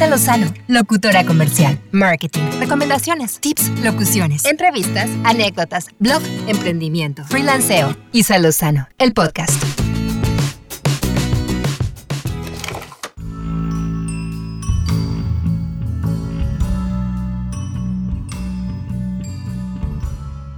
Isa Lozano, locutora comercial, marketing, recomendaciones, tips, locuciones, entrevistas, anécdotas, blog, emprendimiento, freelanceo. Isa Lozano, el podcast.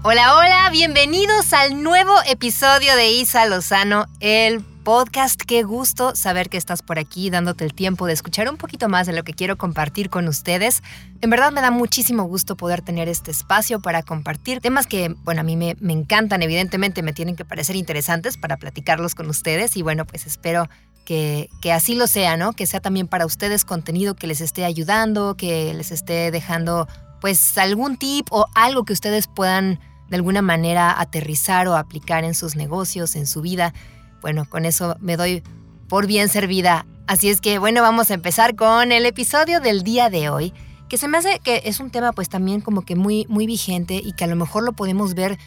Hola, hola, bienvenidos al nuevo episodio de Isa Lozano, el podcast. Qué gusto saber que estás por aquí dándote el tiempo de escuchar un poquito más de lo que quiero compartir con ustedes. En verdad me da muchísimo gusto poder tener este espacio para compartir temas que, bueno, a mí me, encantan, evidentemente me tienen que parecer interesantes para platicarlos con ustedes y bueno, pues espero que, que, así lo sea, ¿no? Que sea también para ustedes contenido que les esté ayudando, que les esté dejando pues algún tip o algo que ustedes puedan de alguna manera aterrizar o aplicar en sus negocios, en su vida bueno, con eso me doy por bien servida. Así es que, bueno, vamos a empezar con el episodio del día de hoy, que se me hace que es un tema pues también como que muy, muy vigente y que a lo mejor lo podemos ver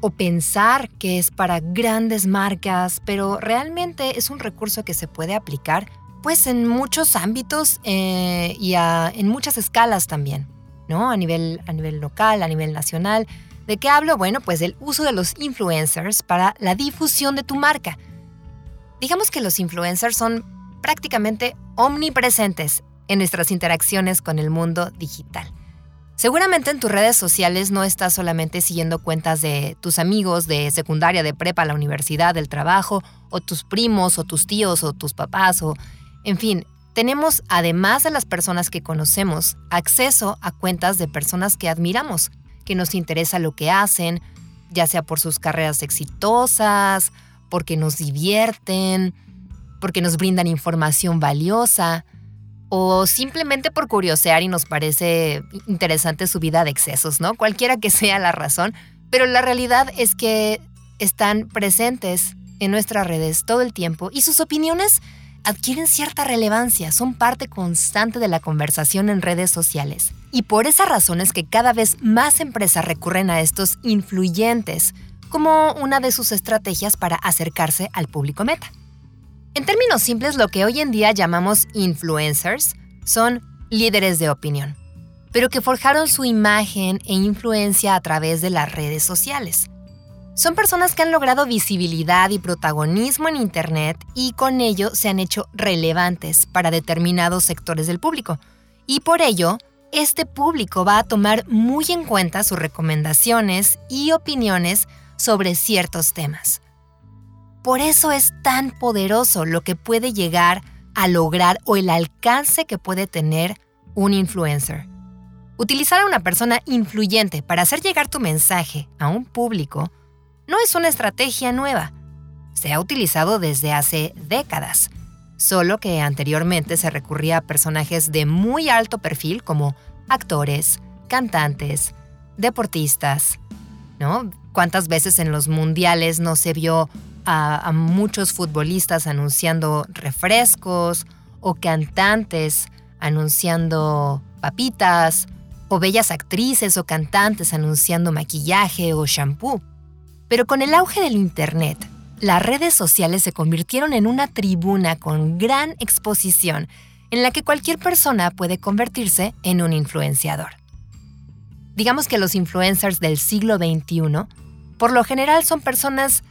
o pensar que es para grandes marcas, pero realmente es un recurso que se puede aplicar pues en muchos ámbitos eh, y en muchas escalas también, ¿no? A nivel, a nivel local, a nivel nacional. ¿De qué hablo? Bueno, pues del uso de los influencers para la difusión de tu marca. Digamos que los influencers son prácticamente omnipresentes en nuestras interacciones con el mundo digital. Seguramente en tus redes sociales no estás solamente siguiendo cuentas de tus amigos de secundaria, de prepa, la universidad, del trabajo, o tus primos, o tus tíos, o tus papás, o en fin, tenemos, además de las personas que conocemos, acceso a cuentas de personas que admiramos, que nos interesa lo que hacen, ya sea por sus carreras exitosas, porque nos divierten, porque nos brindan información valiosa o simplemente por curiosear y nos parece interesante su vida de excesos, ¿no? Cualquiera que sea la razón, pero la realidad es que están presentes en nuestras redes todo el tiempo y sus opiniones adquieren cierta relevancia, son parte constante de la conversación en redes sociales. Y por esa razón es que cada vez más empresas recurren a estos influyentes como una de sus estrategias para acercarse al público meta. En términos simples, lo que hoy en día llamamos influencers son líderes de opinión, pero que forjaron su imagen e influencia a través de las redes sociales. Son personas que han logrado visibilidad y protagonismo en Internet y con ello se han hecho relevantes para determinados sectores del público. Y por ello, este público va a tomar muy en cuenta sus recomendaciones y opiniones sobre ciertos temas. Por eso es tan poderoso lo que puede llegar a lograr o el alcance que puede tener un influencer. Utilizar a una persona influyente para hacer llegar tu mensaje a un público no es una estrategia nueva. Se ha utilizado desde hace décadas, solo que anteriormente se recurría a personajes de muy alto perfil como actores, cantantes, deportistas, ¿no? ¿Cuántas veces en los mundiales no se vio a, muchos futbolistas anunciando refrescos o cantantes anunciando papitas o bellas actrices o cantantes anunciando maquillaje o shampoo? Pero con el auge del Internet, las redes sociales se convirtieron en una tribuna con gran exposición en la que cualquier persona puede convertirse en un influenciador. Digamos que los influencers del siglo XXI por lo general son personas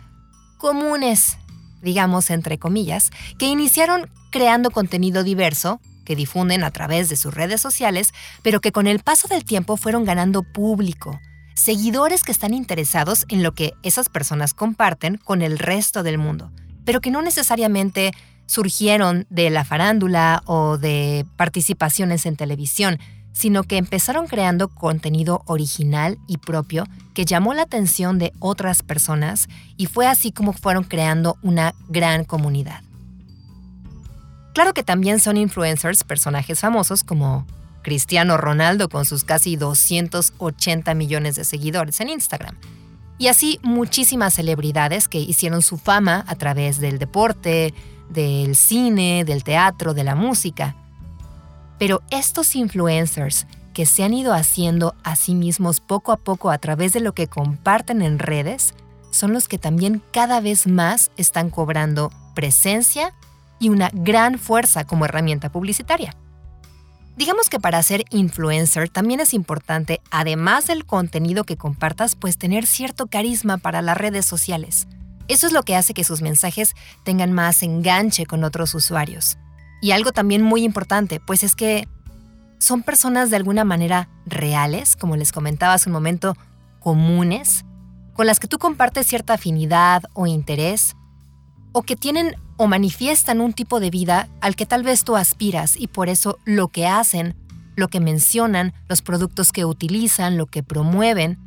comunes, digamos entre comillas, que iniciaron creando contenido diverso, que difunden a través de sus redes sociales, pero que con el paso del tiempo fueron ganando público, seguidores que están interesados en lo que esas personas comparten con el resto del mundo, pero que no necesariamente surgieron de la farándula o de participaciones en televisión, sino que empezaron creando contenido original y propio que llamó la atención de otras personas y fue así como fueron creando una gran comunidad. Claro que también son influencers personajes famosos como Cristiano Ronaldo con sus casi 280 millones de seguidores en Instagram. Y así muchísimas celebridades que hicieron su fama a través del deporte, del cine, del teatro, de la música. Pero estos influencers que se han ido haciendo a sí mismos poco a poco a través de lo que comparten en redes, son los que también cada vez más están cobrando presencia y una gran fuerza como herramienta publicitaria. Digamos que para ser influencer también es importante, además del contenido que compartas, pues tener cierto carisma para las redes sociales. Eso es lo que hace que sus mensajes tengan más enganche con otros usuarios. Y algo también muy importante, pues es que son personas de alguna manera reales, como les comentaba hace un momento, comunes, con las que tú compartes cierta afinidad o interés, o que tienen o manifiestan un tipo de vida al que tal vez tú aspiras y por eso lo que hacen, lo que mencionan, los productos que utilizan, lo que promueven,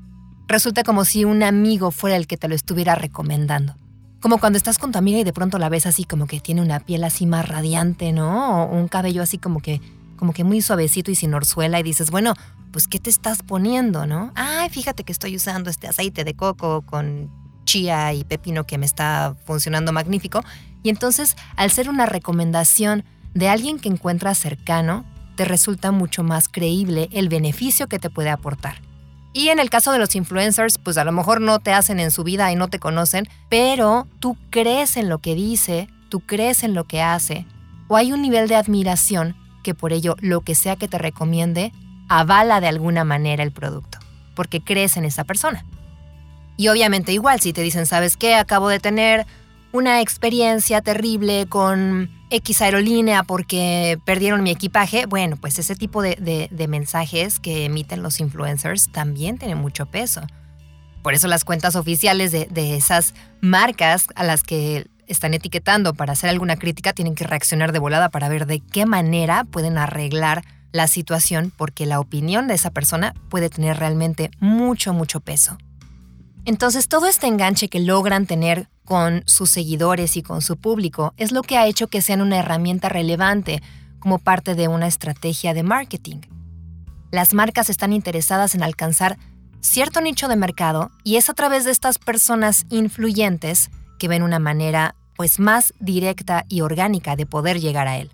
resulta como si un amigo fuera el que te lo estuviera recomendando. Como cuando estás con tu amiga y de pronto la ves así como que tiene una piel así más radiante, ¿no? O un cabello así como que como que muy suavecito y sin orzuela y dices, bueno, pues ¿qué te estás poniendo, no? Ay, fíjate que estoy usando este aceite de coco con chía y pepino que me está funcionando magnífico. Y entonces, al ser una recomendación de alguien que encuentras cercano, te resulta mucho más creíble el beneficio que te puede aportar. Y en el caso de los influencers, pues a lo mejor no te hacen en su vida y no te conocen, pero tú crees en lo que dice, tú crees en lo que hace, o hay un nivel de admiración que por ello lo que sea que te recomiende avala de alguna manera el producto, porque crees en esa persona. Y obviamente igual, si te dicen, ¿sabes qué? Acabo de tener una experiencia terrible con X aerolínea porque perdieron mi equipaje, bueno, pues ese tipo de, mensajes que emiten los influencers también tienen mucho peso. Por eso las cuentas oficiales de, de esas marcas a las que están etiquetando para hacer alguna crítica tienen que reaccionar de volada para ver de qué manera pueden arreglar la situación porque la opinión de esa persona puede tener realmente mucho, mucho peso. Entonces todo este enganche que logran tener con sus seguidores y con su público es lo que ha hecho que sean una herramienta relevante como parte de una estrategia de marketing. Las marcas están interesadas en alcanzar cierto nicho de mercado y es a través de estas personas influyentes que ven una manera pues más directa y orgánica de poder llegar a él.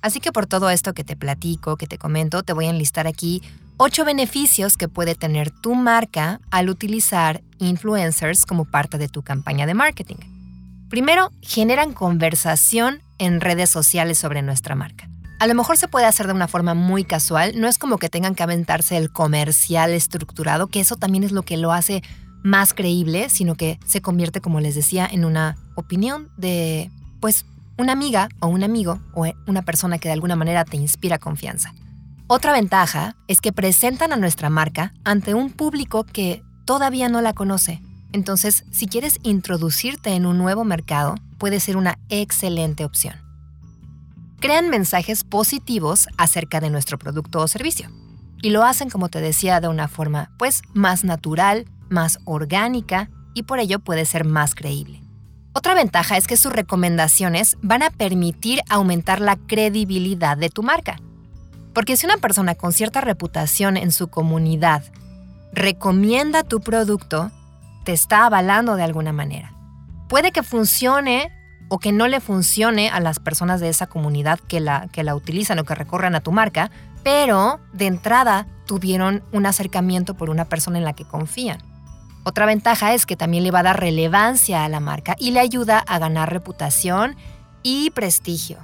Así que por todo esto que te platico, que te comento, te voy a enlistar aquí Ocho beneficios que puede tener tu marca al utilizar influencers como parte de tu campaña de marketing. Primero, generan conversación en redes sociales sobre nuestra marca. A lo mejor se puede hacer de una forma muy casual, no es como que tengan que aventarse el comercial estructurado, que eso también es lo que lo hace más creíble, sino que se convierte, como les decía, en una opinión de, pues, una amiga o un amigo o una persona que de alguna manera te inspira confianza. Otra ventaja es que presentan a nuestra marca ante un público que todavía no la conoce. Entonces, si quieres introducirte en un nuevo mercado, puede ser una excelente opción. Crean mensajes positivos acerca de nuestro producto o servicio. Y lo hacen, como te decía, de una forma pues más natural, más orgánica y por ello puede ser más creíble. Otra ventaja es que sus recomendaciones van a permitir aumentar la credibilidad de tu marca. Porque si una persona con cierta reputación en su comunidad recomienda tu producto, te está avalando de alguna manera. Puede que funcione o que no le funcione a las personas de esa comunidad que la, que la utilizan o que recorran a tu marca, pero de entrada tuvieron un acercamiento por una persona en la que confían. Otra ventaja es que también le va a dar relevancia a la marca y le ayuda a ganar reputación y prestigio.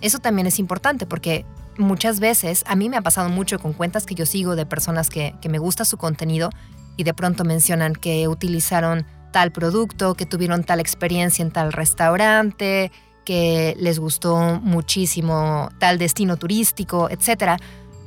Eso también es importante porque muchas veces, a mí me ha pasado mucho con cuentas que yo sigo de personas que, me gusta su contenido y de pronto mencionan que utilizaron tal producto, que tuvieron tal experiencia en tal restaurante, que les gustó muchísimo tal destino turístico, etc.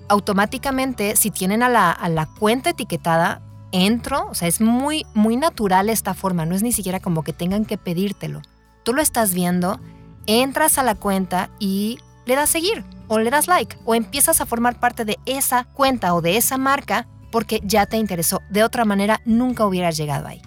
Automáticamente, si tienen a la, a la cuenta etiquetada, entro, o sea, es muy, muy natural esta forma, no es ni siquiera como que tengan que pedírtelo. Tú lo estás viendo, entras a la cuenta y le das seguir o le das like o empiezas a formar parte de esa cuenta o de esa marca porque ya te interesó. De otra manera, nunca hubieras llegado ahí.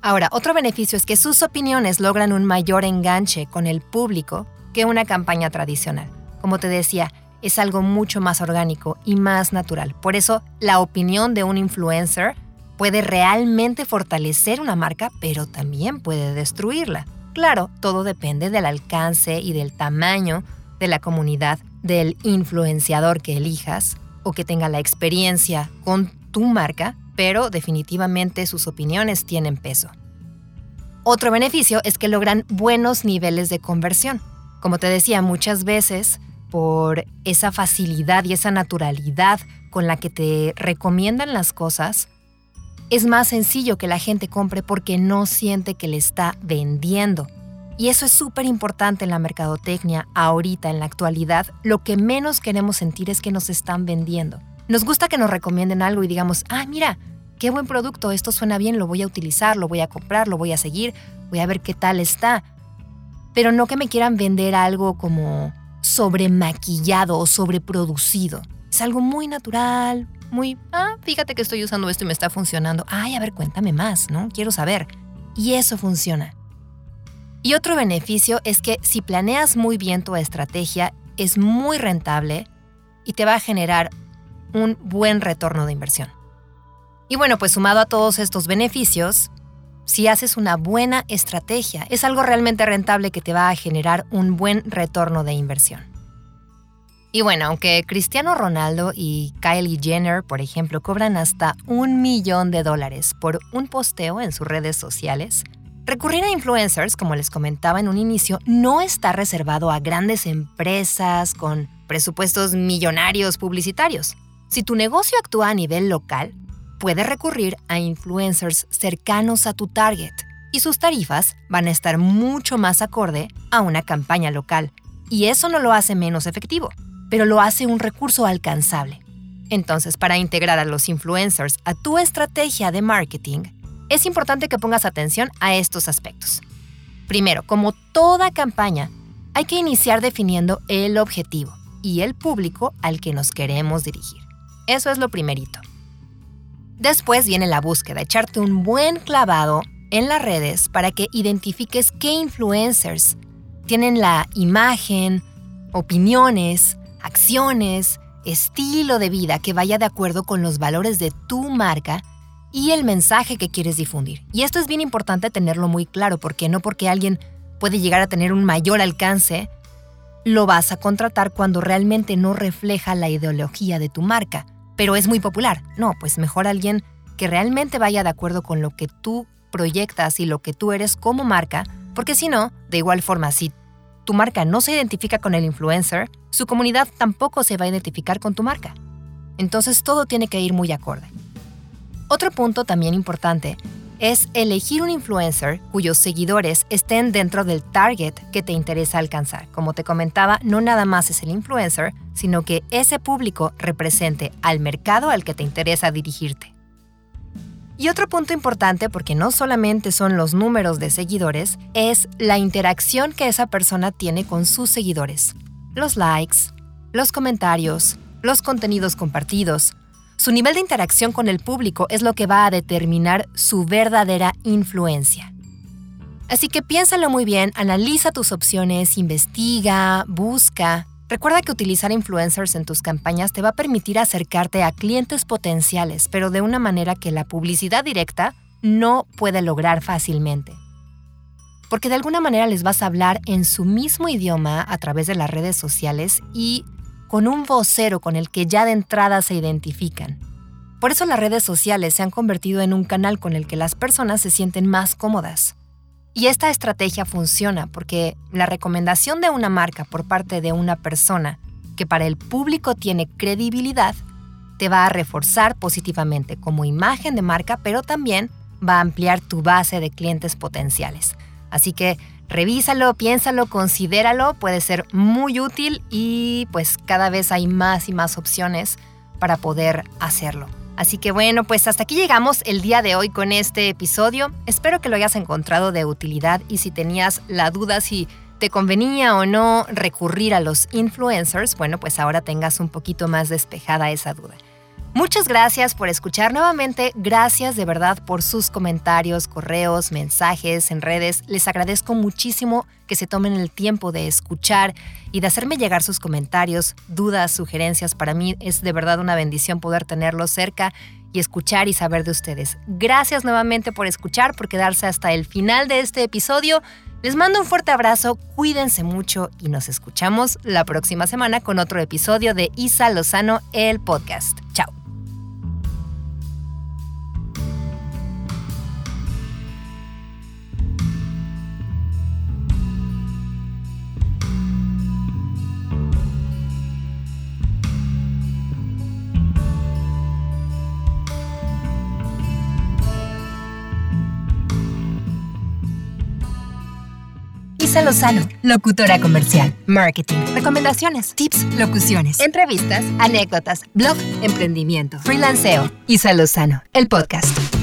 Ahora, otro beneficio es que sus opiniones logran un mayor enganche con el público que una campaña tradicional. Como te decía, es algo mucho más orgánico y más natural. Por eso, la opinión de un influencer puede realmente fortalecer una marca, pero también puede destruirla. Claro, todo depende del alcance y del tamaño de la comunidad del influenciador que elijas o que tenga la experiencia con tu marca, pero definitivamente sus opiniones tienen peso. Otro beneficio es que logran buenos niveles de conversión. Como te decía, muchas veces por esa facilidad y esa naturalidad con la que te recomiendan las cosas, es más sencillo que la gente compre porque no siente que le está vendiendo. Y eso es súper importante en la mercadotecnia, ahorita, en la actualidad. Lo que menos queremos sentir es que nos están vendiendo. Nos gusta que nos recomienden algo y digamos, ah, mira, qué buen producto, esto suena bien, lo voy a utilizar, lo voy a comprar, lo voy a seguir, voy a ver qué tal está. Pero no que me quieran vender algo como sobremaquillado o sobreproducido. Es algo muy natural, muy, ah, fíjate que estoy usando esto y me está funcionando. Ay, a ver, cuéntame más, ¿no? Quiero saber. Y eso funciona. Y otro beneficio es que si planeas muy bien tu estrategia, es muy rentable y te va a generar un buen retorno de inversión. Y bueno, pues sumado a todos estos beneficios, si haces una buena estrategia, es algo realmente rentable que te va a generar un buen retorno de inversión. Y bueno, aunque Cristiano Ronaldo y Kylie Jenner, por ejemplo, cobran hasta un millón de dólares por un posteo en sus redes sociales, recurrir a influencers, como les comentaba en un inicio, no está reservado a grandes empresas con presupuestos millonarios publicitarios. Si tu negocio actúa a nivel local, puedes recurrir a influencers cercanos a tu target y sus tarifas van a estar mucho más acorde a una campaña local. Y eso no lo hace menos efectivo pero lo hace un recurso alcanzable. Entonces, para integrar a los influencers a tu estrategia de marketing, es importante que pongas atención a estos aspectos. Primero, como toda campaña, hay que iniciar definiendo el objetivo y el público al que nos queremos dirigir. Eso es lo primerito. Después viene la búsqueda, echarte un buen clavado en las redes para que identifiques qué influencers tienen la imagen, opiniones, acciones, estilo de vida que vaya de acuerdo con los valores de tu marca y el mensaje que quieres difundir. Y esto es bien importante tenerlo muy claro, porque no porque alguien puede llegar a tener un mayor alcance, lo vas a contratar cuando realmente no refleja la ideología de tu marca, pero es muy popular. No, pues mejor alguien que realmente vaya de acuerdo con lo que tú proyectas y lo que tú eres como marca, porque si no, de igual forma, si tu marca no se identifica con el influencer, su comunidad tampoco se va a identificar con tu marca. Entonces todo tiene que ir muy acorde. Otro punto también importante es elegir un influencer cuyos seguidores estén dentro del target que te interesa alcanzar. Como te comentaba, no nada más es el influencer, sino que ese público represente al mercado al que te interesa dirigirte. Y otro punto importante, porque no solamente son los números de seguidores, es la interacción que esa persona tiene con sus seguidores. Los likes, los comentarios, los contenidos compartidos. Su nivel de interacción con el público es lo que va a determinar su verdadera influencia. Así que piénsalo muy bien, analiza tus opciones, investiga, busca, Recuerda que utilizar influencers en tus campañas te va a permitir acercarte a clientes potenciales, pero de una manera que la publicidad directa no puede lograr fácilmente. Porque de alguna manera les vas a hablar en su mismo idioma a través de las redes sociales y con un vocero con el que ya de entrada se identifican. Por eso las redes sociales se han convertido en un canal con el que las personas se sienten más cómodas. Y esta estrategia funciona porque la recomendación de una marca por parte de una persona que para el público tiene credibilidad te va a reforzar positivamente como imagen de marca, pero también va a ampliar tu base de clientes potenciales. Así que revísalo, piénsalo, considéralo, puede ser muy útil y pues cada vez hay más y más opciones para poder hacerlo. Así que bueno, pues hasta aquí llegamos el día de hoy con este episodio. Espero que lo hayas encontrado de utilidad y si tenías la duda si te convenía o no recurrir a los influencers, bueno, pues ahora tengas un poquito más despejada esa duda. Muchas gracias por escuchar nuevamente. Gracias de verdad por sus comentarios, correos, mensajes en redes. Les agradezco muchísimo que se tomen el tiempo de escuchar y de hacerme llegar sus comentarios, dudas, sugerencias. Para mí es de verdad una bendición poder tenerlos cerca y escuchar y saber de ustedes. Gracias nuevamente por escuchar, por quedarse hasta el final de este episodio. Les mando un fuerte abrazo, cuídense mucho y nos escuchamos la próxima semana con otro episodio de Isa Lozano, el podcast. Chao. Isa Lozano, locutora comercial, marketing, recomendaciones, tips, locuciones, entrevistas, anécdotas, blog, emprendimiento, freelanceo. Isa Lozano, el podcast.